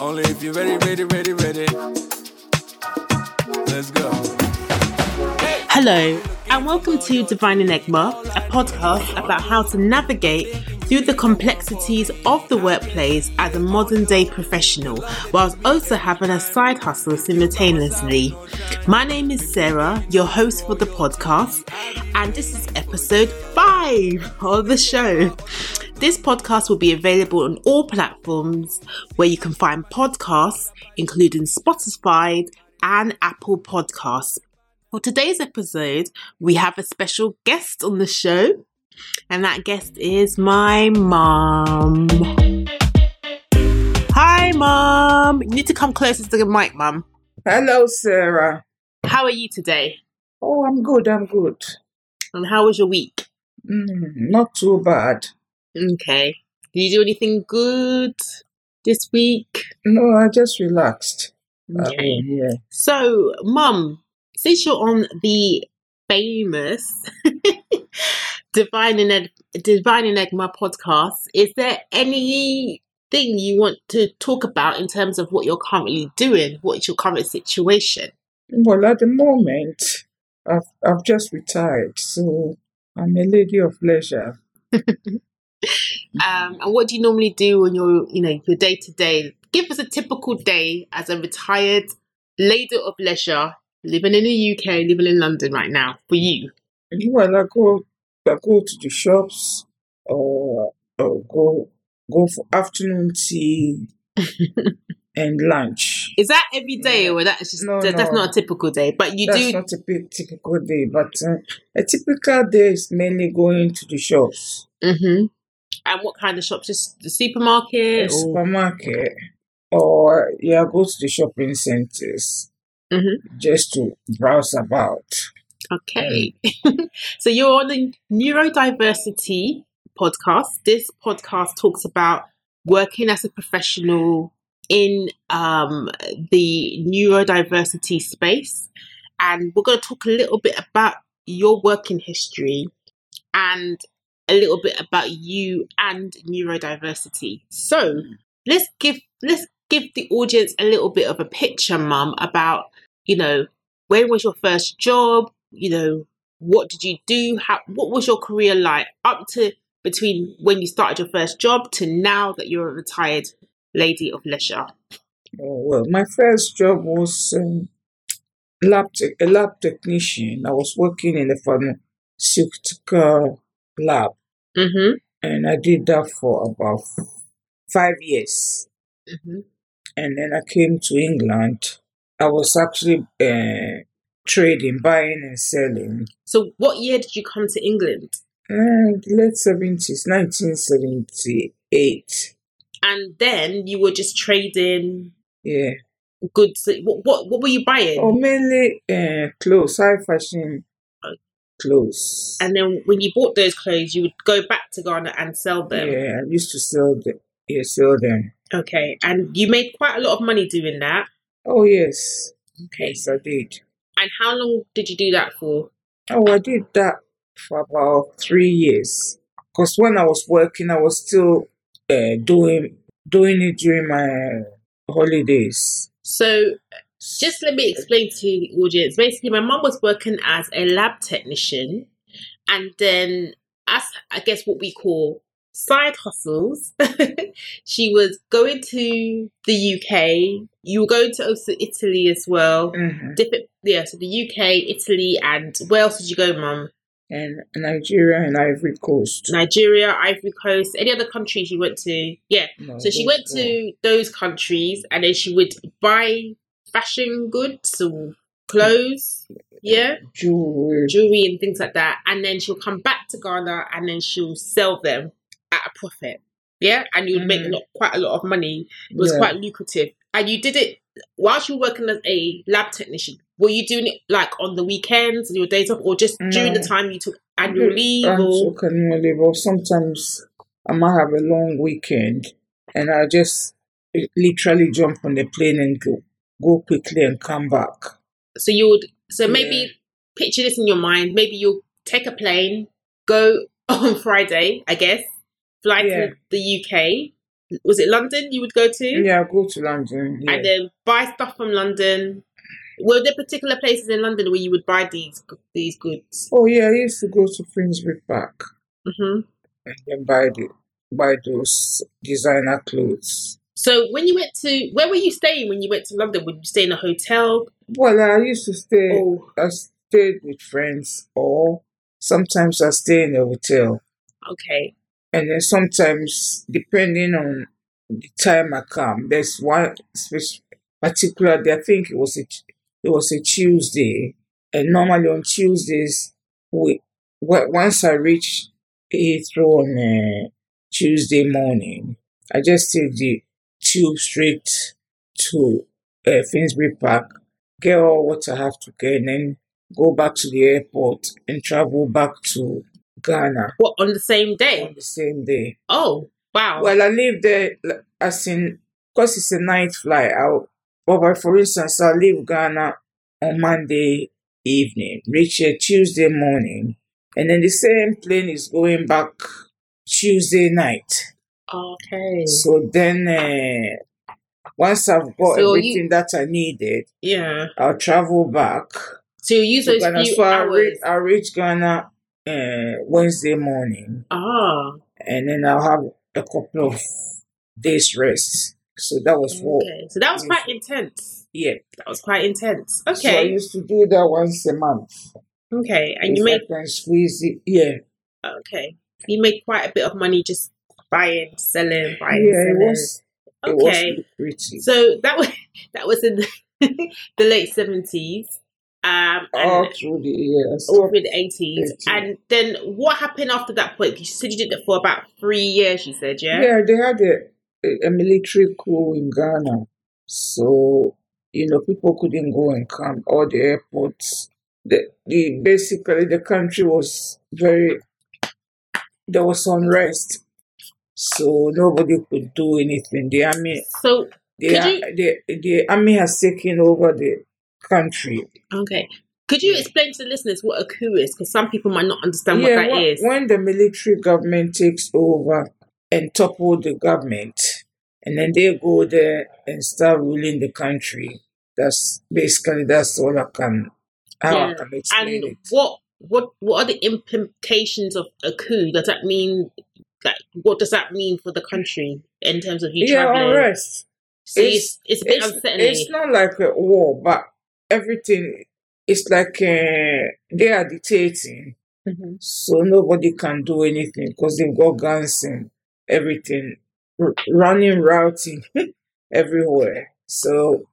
Only if you're ready, ready, ready, ready. Let's go. Hello, and welcome to Divine Enigma, a podcast about how to navigate through the complexities of the workplace as a modern day professional, whilst also having a side hustle simultaneously. My name is Sarah, your host for the podcast, and this is episode five of the show. This podcast will be available on all platforms where you can find podcasts, including Spotify and Apple Podcasts. For today's episode, we have a special guest on the show, and that guest is my mum. Hi, mum. You need to come closer to the mic, mum. Hello, Sarah. How are you today? Oh, I'm good. I'm good. And how was your week? Mm, not too bad. Okay. Did you do anything good this week? No, I just relaxed. Uh, I Okay. mean, yeah. So, Mum, since you're on the famous Divine Enigma, Divine Enigma podcast, is there anything you want to talk about in terms of what you're currently doing? What is your current situation? Well, at the moment, I've I've just retired, so I'm a lady of leisure. Um, and what do you normally do on your, you know, your day to day? Give us a typical day as a retired lady of leisure living in the UK, living in London right now for you. Well, I go I go to the shops, or or go go for afternoon tea and lunch. Is that every day, or that's just No, that- that's no. not a typical day? But you That's do. not a typical day, but uh, a typical day is mainly going to the shops. hmm And what kind of shops? Just the supermarket? a Or, supermarket or yeah go to the shopping centers Mhm. just to browse about okay. so you're on the neurodiversity podcast. This podcast talks about working as a professional in um, the neurodiversity space. And we're going to talk a little bit about your working history and a little bit about you and neurodiversity. So let's give let's give the audience a little bit of a picture, Mum, about you know when was your first job? You know what did you do? How what was your career like up to between when you started your first job to now that you're a retired lady of leisure? oh, well my first job was um, lab te- a lab technician i was working in a pharmaceutical lab Mm-hmm. and i did that for about five years mm-hmm. and then i came to england i was actually uh, trading buying and selling So what year did you come to England? and late 70s 1978 And then you were just trading yeah goods. What what, what were you buying? or mainly uh, clothes high fashion clothes. And then when you bought those clothes, you would go back to Ghana and sell them. yeah i used to sell them yeah sell them. Okay, and you made quite a lot of money doing that. oh yes. Okay, yes i did. And how long did you do that for? oh i did that for about three years. Because when i was working i was still uh, doing doing it during my holidays. So just let me explain to the audience. Basically, my mum was working as a lab technician, and then as I guess what we call side hustles, she was going to the UK. You were going to also Italy as well. Mhm. Different, yeah. So the UK, Italy, and where else did you go, mum? and nigeria and ivory coast Nigeria, Ivory Coast, any other countries you went to? Yeah. No, So she went to those countries and then she would buy fashion goods or clothes, yeah, jewelry jewelry and things like that. And then she'll come back to Ghana and then she'll sell them at a profit. Yeah. And you would make mm. a lot, quite a lot of money. It was Yeah. quite lucrative. And you did it whilst you were working as a lab technician. Were you doing it like on the weekends and your days off or just during the time you took annual mm-hmm. leave I'm or so annual leave, or sometimes I might have a long weekend and I just literally jump on the plane and go go quickly and come back. So you would so maybe Yeah. picture this in your mind. Maybe you'll take a plane, go on Friday, I guess, fly Yeah. to the UK, was it London you would go to? Yeah, go to London. Yeah. And then buy stuff from London. Were there particular places in London where you would buy these these goods? oh yeah, I used to go to Finsbury Park hmm and then buy the buy those designer clothes. So when you went to where were you staying when you went to London? Would you stay in a hotel? Well, I used to stay. Oh, I stayed with friends, or sometimes I stay in a hotel, okay. and then sometimes, depending on the time I come, there's one spec- particular day. I think it was a it was a Tuesday, and normally on Tuesdays, we once I reach Heathrow on uh, Tuesday morning, I just take the tube straight to uh, Finsbury Park, get all what I have to get, and then go back to the airport and travel back to Ghana What on the same day? on the same day. Oh, wow. Well, I leave there as in because it's a night flight. I'll, but for instance, I leave Ghana on Monday evening, reach here Tuesday morning, and then the same plane is going back Tuesday night. Okay. So then, uh, once I've got So you- everything that I needed, Yeah. I'll travel back So you use to those Ghana. few So I hours. reach, I reach Ghana uh, Wednesday morning, ah, and then I'll have a couple of days rest. So that was what, okay. So that was quite intense. yeah. That was quite intense. Okay. So I used to do that once a month. Okay. And you If I made can squeeze it, yeah. okay. You made quite a bit of money just buying, selling, buying, yeah, it selling. was, it Okay. was. So that was that was in the, the late seventies, um, All and through the years. all through the eighties. And then what happened after that point? You said you did it for about three years. You said, yeah. Yeah, they had a, a, a military coup in Ghana. So, you know, people couldn't go and come. All the airports, the, the basically the country was very, there was unrest. So nobody could do anything. The army, So the, you- the, the army has taken over the country. okay, could you explain to the listeners what a coup is? Because some people might not understand what that when, is. when the military government takes over and topple the government, and then they go there and start ruling the country. That's basically that's all I can how I can explain and it. what what what are the implications of a coup? Does that mean like what does that mean for the country in terms of you Yeah, traveling? unrest. So it's, it's a bit It's, it's not like a war, but everything it's like uh, they are dictating, Mhm. so nobody can do anything because they've got guns and everything r- running, routing everywhere. So,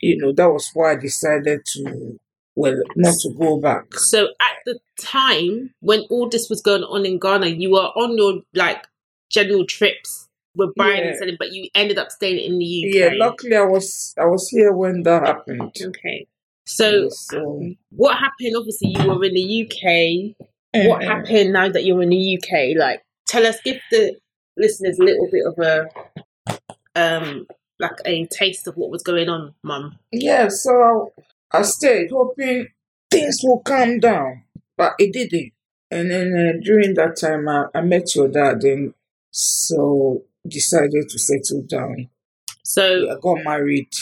you know, that was why I decided to, well, not to go back. So at the time when all this was going on in Ghana, you were on your like general trips, were buying and selling, but you ended up staying in the UK. Yeah, luckily I was I was here when that happened. Okay. So so what happened? Obviously, you were in the UK. What uh, happened now that you're in the UK? Like, tell us, give the listeners a little bit of a um like a taste of what was going on, Mum. Yeah, so I stayed hoping things will calm down, but it didn't. And then uh, during that time, I, I met your dad, and so decided to settle down. So, I got married,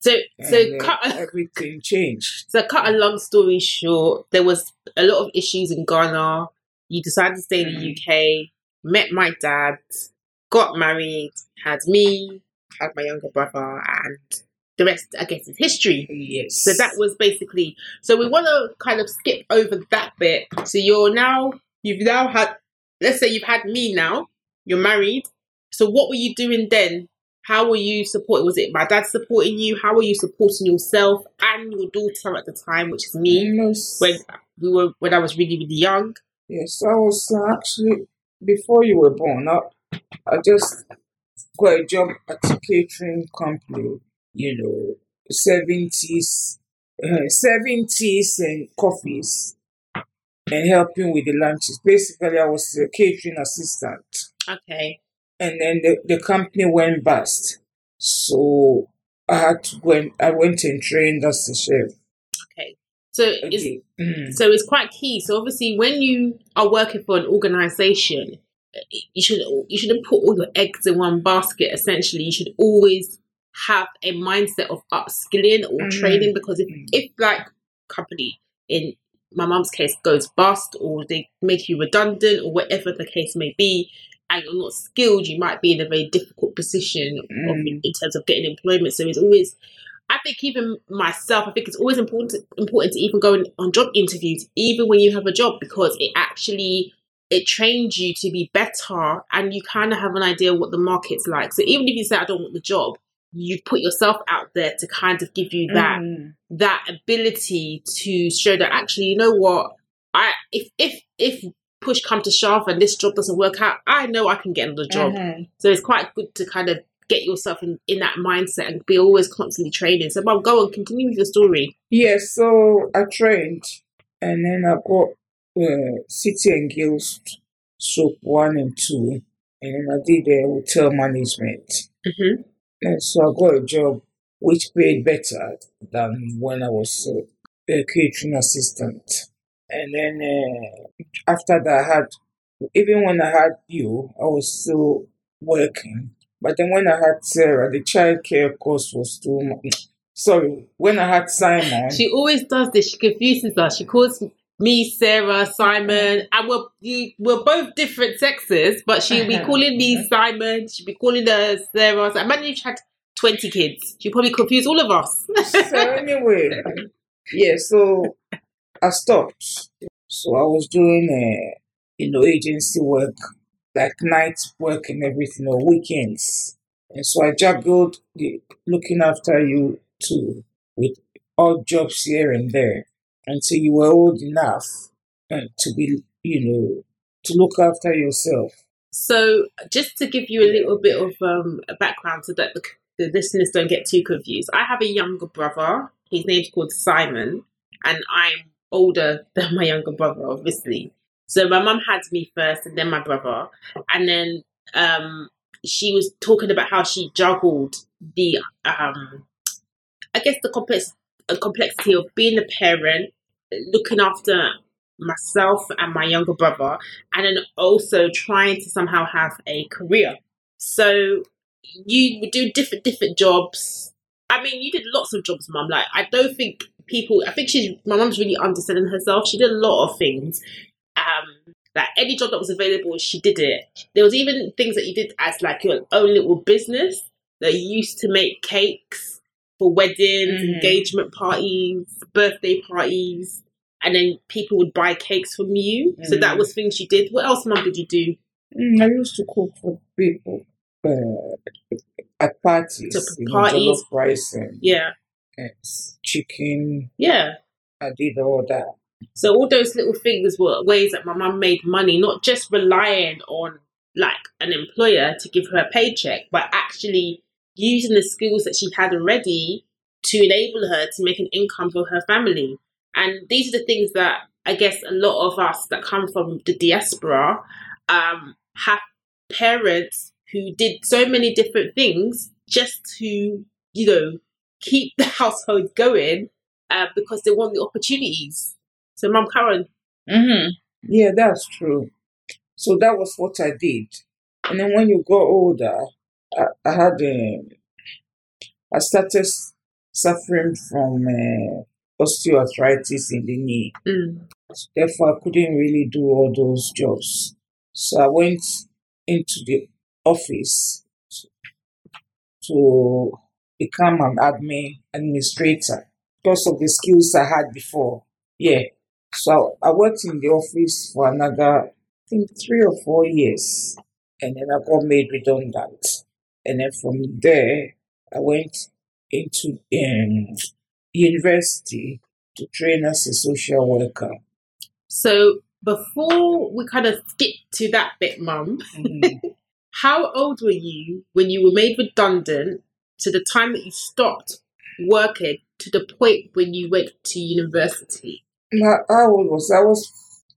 so, so and uh, cut. everything changed. So, cut a long story short, there was a lot of issues in Ghana. You decided to stay in the UK, met my dad, got married, had me, had my younger brother, and the rest, I guess, is history. Yes. So that was basically. So we want to kind of skip over that bit. So you're now, you've now had, let's say you've had me now, you're married. So what were you doing then? How were you supporting? Was it my dad supporting you? How were you supporting yourself and your daughter at the time, which is me? Yes. When we were, when I was really, really young. Yes, I was uh, actually before you were born. I, I just got a job at a catering company. You know, seventies, uh, seventies and coffees, and helping with the lunches. Basically, I was a catering assistant, Okay. and then the, the company went bust. So I had to go and I went and trained as a chef. Okay. So it's Okay. Mm. So it's quite key. So obviously, when you are working for an organization, you should you shouldn't put all your eggs in one basket. Essentially, you should always have a mindset of upskilling or Mhm. training because if Mhm. if like company in my mum's case goes bust or they make you redundant or whatever the case may be and you're not skilled you might be in a very difficult position of, Mm. in terms of getting employment so it's always I think even myself, I think it's always important important to even go in, on job interviews, even when you have a job, because it actually it trains you to be better, and you kind of have an idea what the market's like. So even if you say I don't want the job, you put yourself out there to kind of give you that Mm. that ability to show that actually, you know what, I if if if push come to shove and this job doesn't work out, I know I can get another job. Mhm. So it's quite good to kind of get yourself in, in that mindset and be always constantly training. So, Mum, go on, continue with your story. Yes, so I trained and then I got uh, City and Guilds soap one and two, and then I did uh, hotel management. Mm-hmm. And so I got a job which paid better than when I was uh, a catering assistant. And then uh, after that, I had, even when I had you, I was still working. But then when I had Sarah, the childcare cost was too much. Sorry, when I had Simon, She always does this. She confuses us. She calls me Sarah, Simon, mm-hmm. and we're we're both different sexes, but she'll be mm-hmm. calling me mm-hmm. Simon. She'll be calling her Sarah. So imagine if she had twenty kids. She'll probably confuse all of us. so anyway, yeah, so I stopped. So I was doing, uh, you know, agency work, like night work and everything, or weekends. And so I juggled the, looking after you too, with odd jobs here and there, until you were old enough uh, to be, you know, to look after yourself. So, just to give you a little bit of um, background so that the, the listeners don't get too confused, I have a younger brother. His name's called Simon, and I'm older than my younger brother, obviously. So, my mum had me first, and then my brother. And then um, she was talking about how she juggled the, um, I guess, the complex, complexity of being a parent, looking after myself and my younger brother, and then also trying to somehow have a career. So you would do different different jobs. I mean, you did lots of jobs, mum. Like I don't think people. I think she's my mum's really understanding herself. She did a lot of things. Um, like any job that was available, she did it. There was even things that you did as like your own little business that you used to make cakes for weddings, Mhm. engagement parties, birthday parties, and then people would buy cakes from you. So that Mhm. was things you did. What else, mum, did you do? Mm, I used to cook for people uh, at parties, To parties. rice and Yeah, chicken. yeah. I did all that. So all those little things were ways that my mum made money, not just relying on like an employer to give her a paycheck, but actually using the skills that she had already to enable her to make an income for her family. And these are the things that I guess a lot of us that come from the diaspora um, have parents who did so many different things just to, you know, keep the household going uh, because they want the opportunities. So, Mum Karen, Mm-hmm. Yeah, that's true. So that was what I did. And then when you got older, I, I had um, I started suffering from uh, osteoarthritis in the knee. mm, Therefore, I couldn't really do all those jobs. So I went into the office to become an admin administrator because of the skills I had before. Yeah. So I worked in the office for another, I think, three or four years. And then I got made redundant. And then from there, I went into um, university to train as a social worker. so before we kind of skip to that bit, Mum, Mhm. how old were you when you were made redundant to the time that you stopped working to the point when you went to university? How how old was I? I was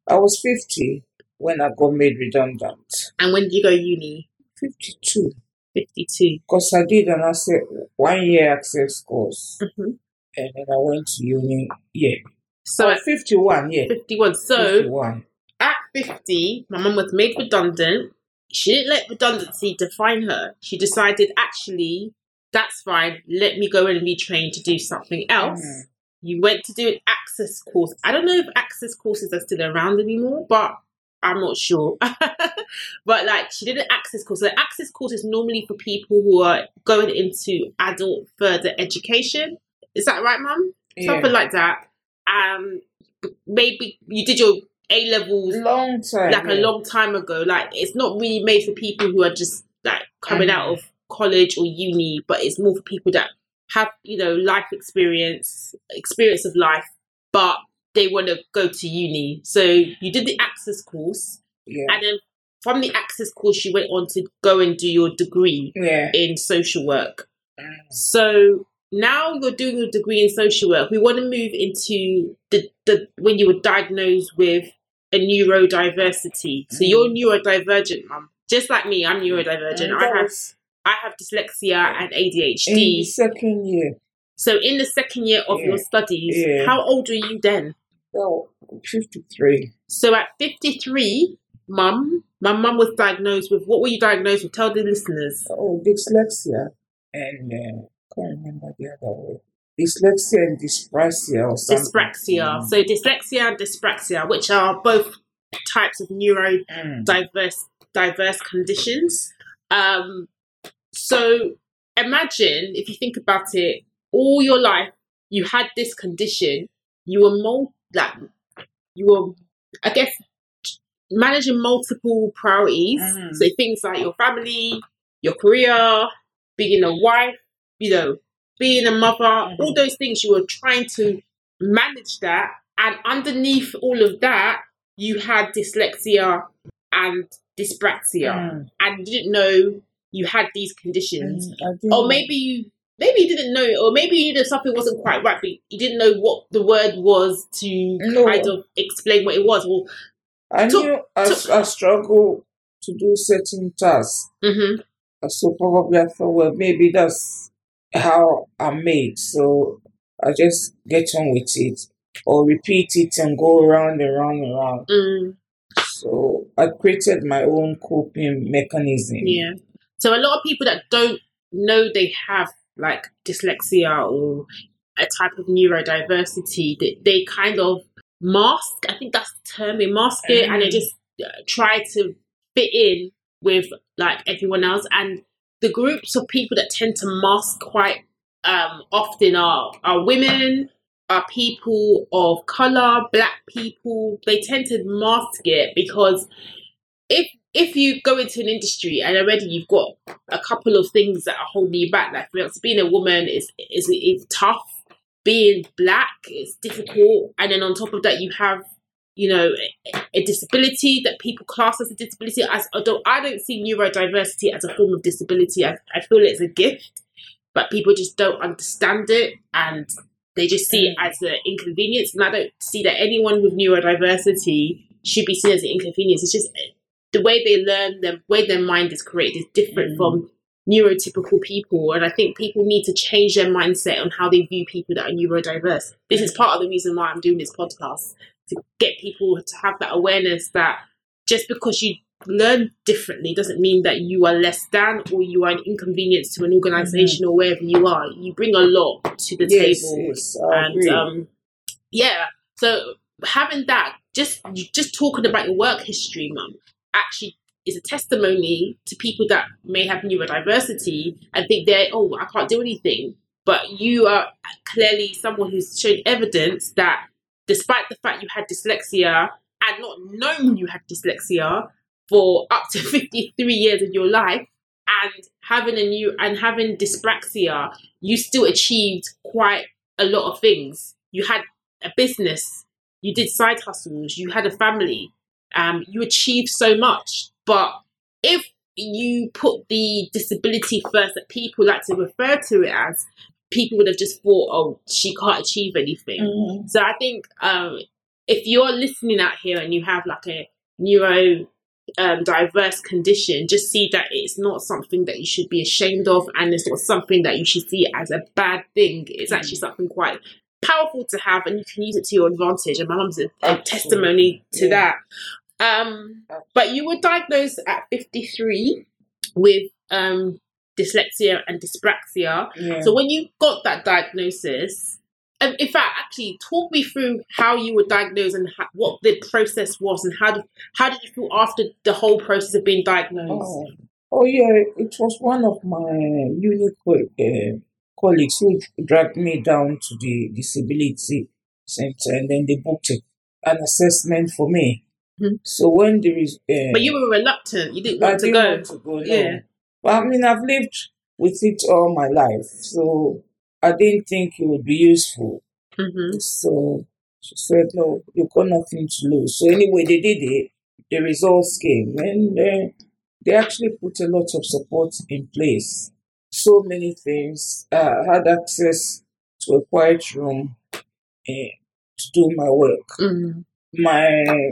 I was fifty when I got made redundant. And when did you go uni? Fifty two. 52. Because I did an access, one year access course hmm and then I went to uni. Yeah. So oh, at 51, yeah. 51. So 51. at 50, my mum was made redundant she didn't let redundancy define her. She decided, actually, that's fine. Let me go and be trained to do something else. Mhm. You went to do an access course. I don't know if access courses are still around anymore, but I'm not sure. but like she did an access course. So the access course is normally for people who are going into adult further education. Is that right, Mum? Yeah. Something like that. Um, maybe you did your A levels long time. like a long time ago. Like it's not really made for people who are just like coming out Mhm. of college or uni, but it's more for people that have you know life experience, experience of life, but they want to go to uni. So you did the access course, Yeah. and then from the access course, you went on to go and do your degree Yeah. in social work. Mm. So now you're doing your degree in social work. We want to move into the, the when you were diagnosed with a neurodiversity. So you're neurodivergent, mum. Just like me, I'm neurodivergent. I have was I have dyslexia and in the ADHD. second year. So in the second year of your studies, Yeah. how old were you then? Oh, 53. So at 53, mum, my mum was diagnosed with what were you diagnosed with? Tell the listeners. Oh, dyslexia. And uh, can't remember the other word. Dyslexia and dyspraxia or something. Dyspraxia. Mm. So dyslexia and dyspraxia, which are both types of neuro Mm. diverse diverse conditions. Um, so imagine if you think about it, all your life you had this condition. You were mul- like you were, I guess, managing multiple priorities. Mhm. So things like your family, your career, being a wife, you know, being a mother, all Mhm. those things you were trying to manage that. And underneath all of that, you had dyslexia and dyspraxia, Mm. and you didn't know you had these conditions, Mm, or maybe you. Maybe you didn't know, or maybe you knew something wasn't quite right, but you didn't know what the word was to No. kind of explain what it was. Well, I took- knew I, took- I struggle to do certain tasks. hmm So probably I thought, well, maybe that's how I'm made. So I just get on with it or repeat it and go around and round and round. mm, So I created my own coping mechanism. yeah. So a lot of people that don't know they have like dyslexia or a type of neurodiversity, they, they kind of mask. I think that's the term. They mask it and they Mm. just uh, try to fit in with like everyone else. And the groups of people that tend to mask quite um, often are are women, are people of color, black people. They tend to mask it because if if you go into an industry and already you've got a couple of things that are holding you back, like for instance, being a woman is is is tough. Being black is difficult, and then on top of that, you have you know a, a disability that people class as a disability. As although I don't see neurodiversity as a form of disability, I, I feel it's a gift, but people just don't understand it and they just see it as an inconvenience. And I don't see that anyone with neurodiversity should be seen as an inconvenience. It's just the way they learn, the way their mind is created is different Mm. from neurotypical people. And I think people need to change their mindset on how they view people that are neurodiverse. This is part of the reason why I'm doing this podcast to get people to have that awareness that just because you learn differently doesn't mean that you are less than or you are an inconvenience to an organization or wherever you are. You bring a lot to the Yes, table yes, and um yeah so having that just just talking about your work history mum actually is a testimony to people that may have neurodiversity and think they're oh i can't do anything. But you are clearly someone who's shown evidence that despite the fact you had dyslexia and not known you had dyslexia for up to 53 years of your life and having a new and having dyspraxia you still achieved quite a lot of things. You had a business, you did side hustles, you had a family, um, you achieve so much. But if you put the disability first that people like to refer to it as, people would have just thought, oh, she can't achieve anything. Mhm. So I think um, if you're listening out here and you have like a neuro um, diverse condition, just see that it's not something that you should be ashamed of, and it's not something that you should see as a bad thing. It's actually something quite powerful to have, and you can use it to your advantage. And my mum's a, a testimony to Yeah. that. Um, but you were diagnosed at 53 with um, dyslexia and dyspraxia. Yeah. So when you got that diagnosis, um, in fact, actually, talk me through how you were diagnosed and how, what the process was, and how did how did you feel after the whole process of being diagnosed? Oh, oh yeah, it was one of my uni uh, colleagues who dragged me down to the disability center, and then they booked an assessment for me. Mhm. So when there is, uh, But you were reluctant; you didn't I want to didn't go. want to go. No. Yeah. But I mean, I've lived with it all my life, so I didn't think it would be useful. hmm So she said, no, you've got nothing to lose. So anyway, they did it. The results came and uh, they actually put a lot of support in place. So many things. Uh, I had access to a quiet room uh, to do my work. mm My,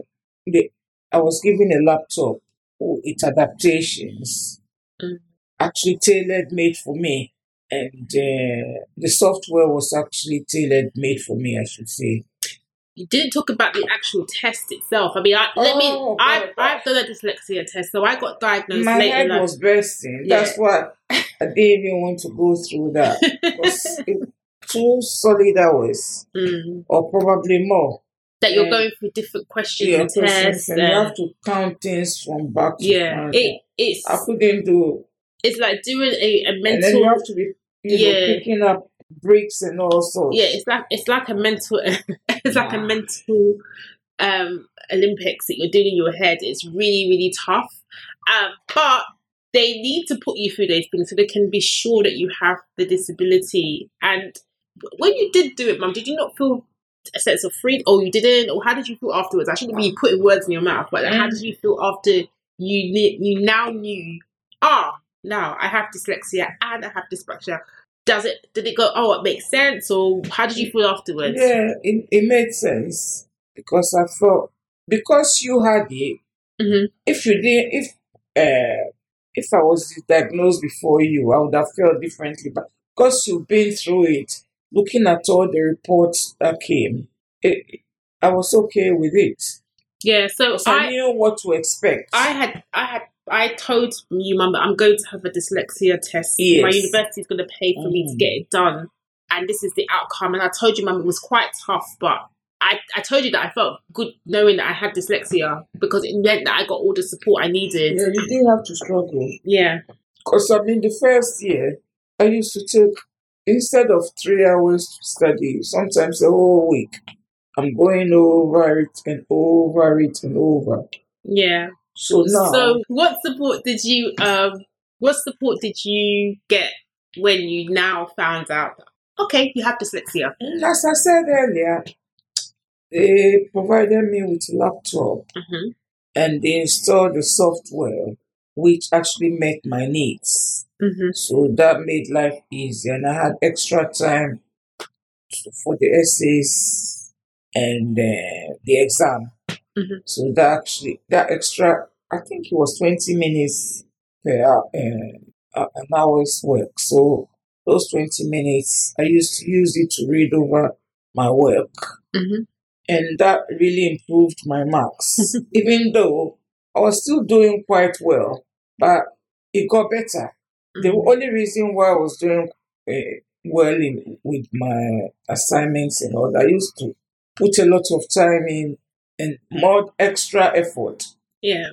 the, I was given a laptop with its adaptations, Mm. actually tailored made for me. And uh, the software was actually tailored made for me, I should say. You didn't talk about the actual test itself. I mean, I, let me. Oh, I've, God. I've done a dyslexia test, so I got diagnosed My late head was bursting. Yeah. That's why I didn't even want to go through that. It- two solid hours, Mm. or probably more. That you're going through different questions Yeah, and tests. and you have to count things from back to yeah, it it's I couldn't do. it's like doing a, a And then mental. you have to be, Yeah. know, picking up bricks and all sorts. yeah, it's like it's like a mental. it's like a mental um Olympics that you're doing in your head. It's really really tough. Um, but they need to put you through those things so they can be sure that you have the disability. And when you did do it, Mum, did you not feel a sense of freedom, or you didn't, or how did you feel afterwards? I shouldn't be putting words in your mouth, but like, how did you feel after you knew, you now knew? Ah, now I have dyslexia and I have dyspraxia. Does it? Did it go? Oh, it makes sense, or how did you feel afterwards? Yeah, it, it made sense because I thought because you had it, hmm if you didn't, if uh, if I was diagnosed before you, I would have felt differently. But because you've been through it, looking at all the reports that came, it, I was okay with it. Yeah. So I, I, knew what to expect. I had, I had, I told you, Mum, that I'm going to have a dyslexia test. Yes. My university is going to pay for me to Mm. get it done, and this is the outcome. And I told you, Mum, it was quite tough, but I, I told you that I felt good knowing that I had dyslexia because it meant that I got all the support I needed. yeah, you didn't have to struggle. Yeah. Because I mean, the first year, I used to take instead of three hours to study, sometimes a whole week. I'm going over it and over it and over. Yeah. So now, So, what support did you um? What support did you get when you now found out? Okay, you have dyslexia. as I said earlier, they provided me with a laptop hmm and they installed the software which actually met my needs. Hmm So that made life easy, and I had extra time for the essays and uh, the exam. Mhm. So that actually that extra, I think it was twenty minutes per hour, uh, uh, an hour's work. So those twenty minutes, I used to use it to read over my work, hmm and that really improved my marks. Even though I was still doing quite well, but it got better. The only reason why I was doing uh, well in, with my assignments and all that, I used to put a lot of time in and more extra effort. Yeah.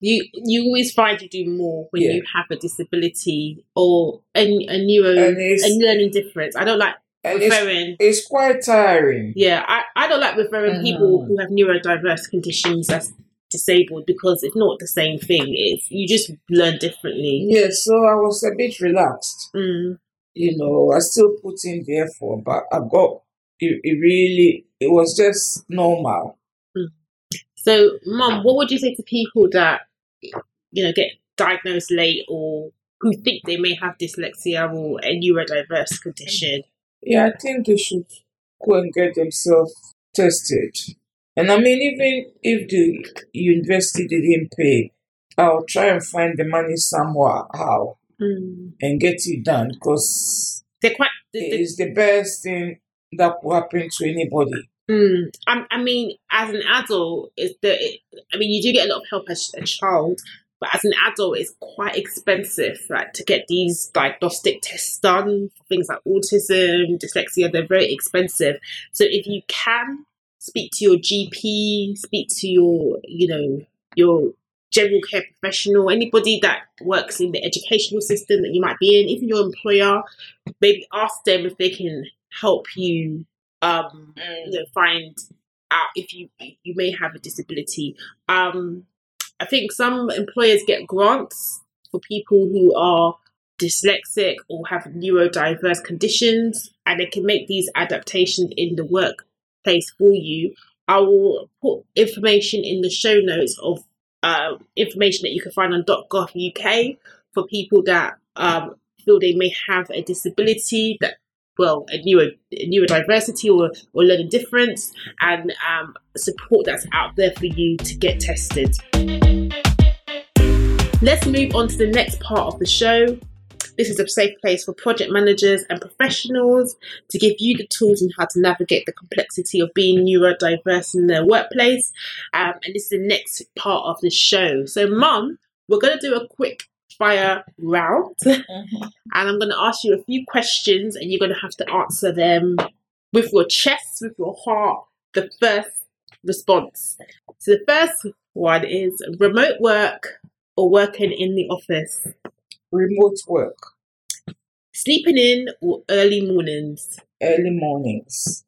You you always find you do more when Yeah. you have a disability or a, a neuro And a learning difference. I don't like and it's, referring. it's quite tiring. Yeah, I, I don't like referring people Mhm. who have neurodiverse conditions as disabled because it's not the same thing. It's you just learn differently. Yeah, so I was a bit relaxed. Mm. You know, I still put in the effort, but I got it, it really, it was just normal. So, Mum, what would you say to people that you know get diagnosed late or who think they may have dyslexia or a neurodiverse condition? Yeah, I think they should go and get themselves tested. And I mean, even if the university didn't pay, I'll try and find the money somewhere, how, Mm. and get it done because it is the best thing that will happen to anybody. Mm. I, I mean, as an adult, is the it, I mean, you do get a lot of help as a child, but as an adult, it's quite expensive, like to get these diagnostic tests done. Things like autism, dyslexia, they're very expensive. So if you can speak to your GP, speak to your, you know, your general care professional, anybody that works in the educational system that you might be in, even your employer, maybe ask them if they can help you um you know find out if you you may have a disability. Um I think some employers get grants for people who are dyslexic or have neurodiverse conditions and they can make these adaptations in the workplace for you. I will put information in the show notes of uh, information that you can find on .gov.uk for people that um, feel they may have a disability that well a neuro a diversity or, or learning difference and um, support that's out there for you to get tested. Let's move on to the next part of the show. This is a safe place for project managers and professionals to give you the tools on how to navigate the complexity of being neurodiverse in their workplace. Um, and this is the next part of the show. So, Mum, we're going to do a quick fire round. And I'm going to ask you a few questions, and you're going to have to answer them with your chest, with your heart. The first response. So the first one is remote work or working in the office, Remote work, sleeping in or early mornings, early mornings,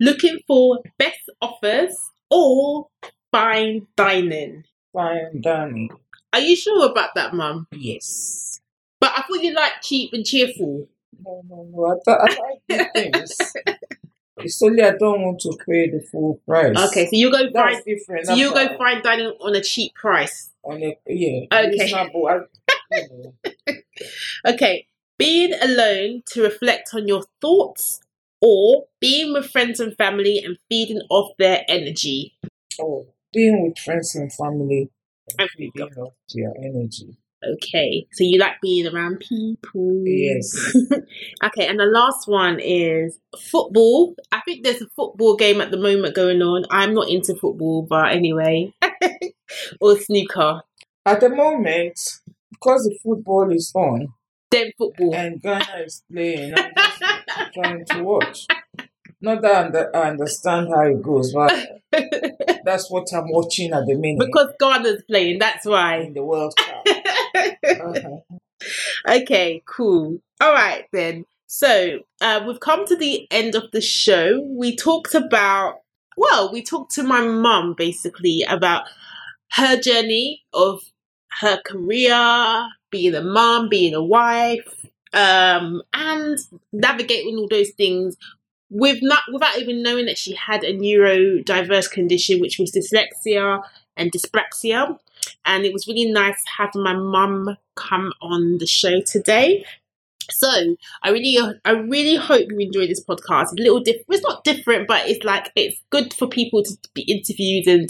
looking for best offers or fine dining. fine dining. Are you sure about that, Mum? Yes. But I thought you like cheap and cheerful. No, no, no. I, I like good things. It's only I don't want to pay the full price. Okay, so you go That's fine. different. So you go fine dining on a cheap price. on a yeah. Okay. Reasonable. I, Okay, being alone to reflect on your thoughts or being with friends and family and feeding off their energy. oh, being with friends and family, And feeding off their energy. Okay, so you like being around people. Yes. okay, and the last one is football. I think there's a football game at the moment going on. I'm not into football, but anyway. or snooker. At the moment, because the football is on Then football. and Ghana is playing, I'm just trying to watch. Not that I under- I understand how it goes, but that's what I'm watching at the minute because Ghana's playing, that's why. in the World Cup. Uh-huh. okay, cool. All right then. So uh, we've come to the end of the show. We talked about, well, we talked to my mum basically about her journey of her career, being a mum, being a wife, um, and navigating all those things with not without even knowing that she had a neurodiverse condition, which was dyslexia and dyspraxia. And it was really nice having my mum come on the show today. So I really, I really hope you enjoy this podcast. It's a little different. It's not different, but it's like it's good for people to be interviewed and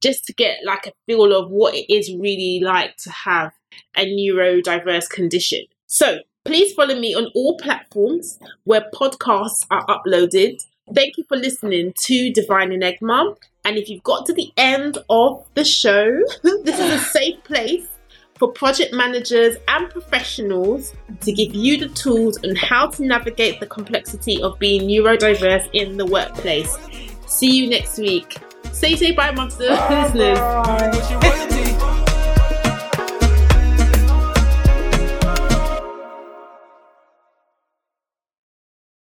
just to get like a feel of what it is really like to have a neurodiverse condition. So please follow me on all platforms where podcasts are uploaded. Thank you for listening to Divine Enigma. And if you've got to the end of the show, this is a safe place for project managers and professionals to give you the tools on how to navigate the complexity of being neurodiverse in the workplace. See you next week. Say say bye, monster listeners. Bye. She royalty.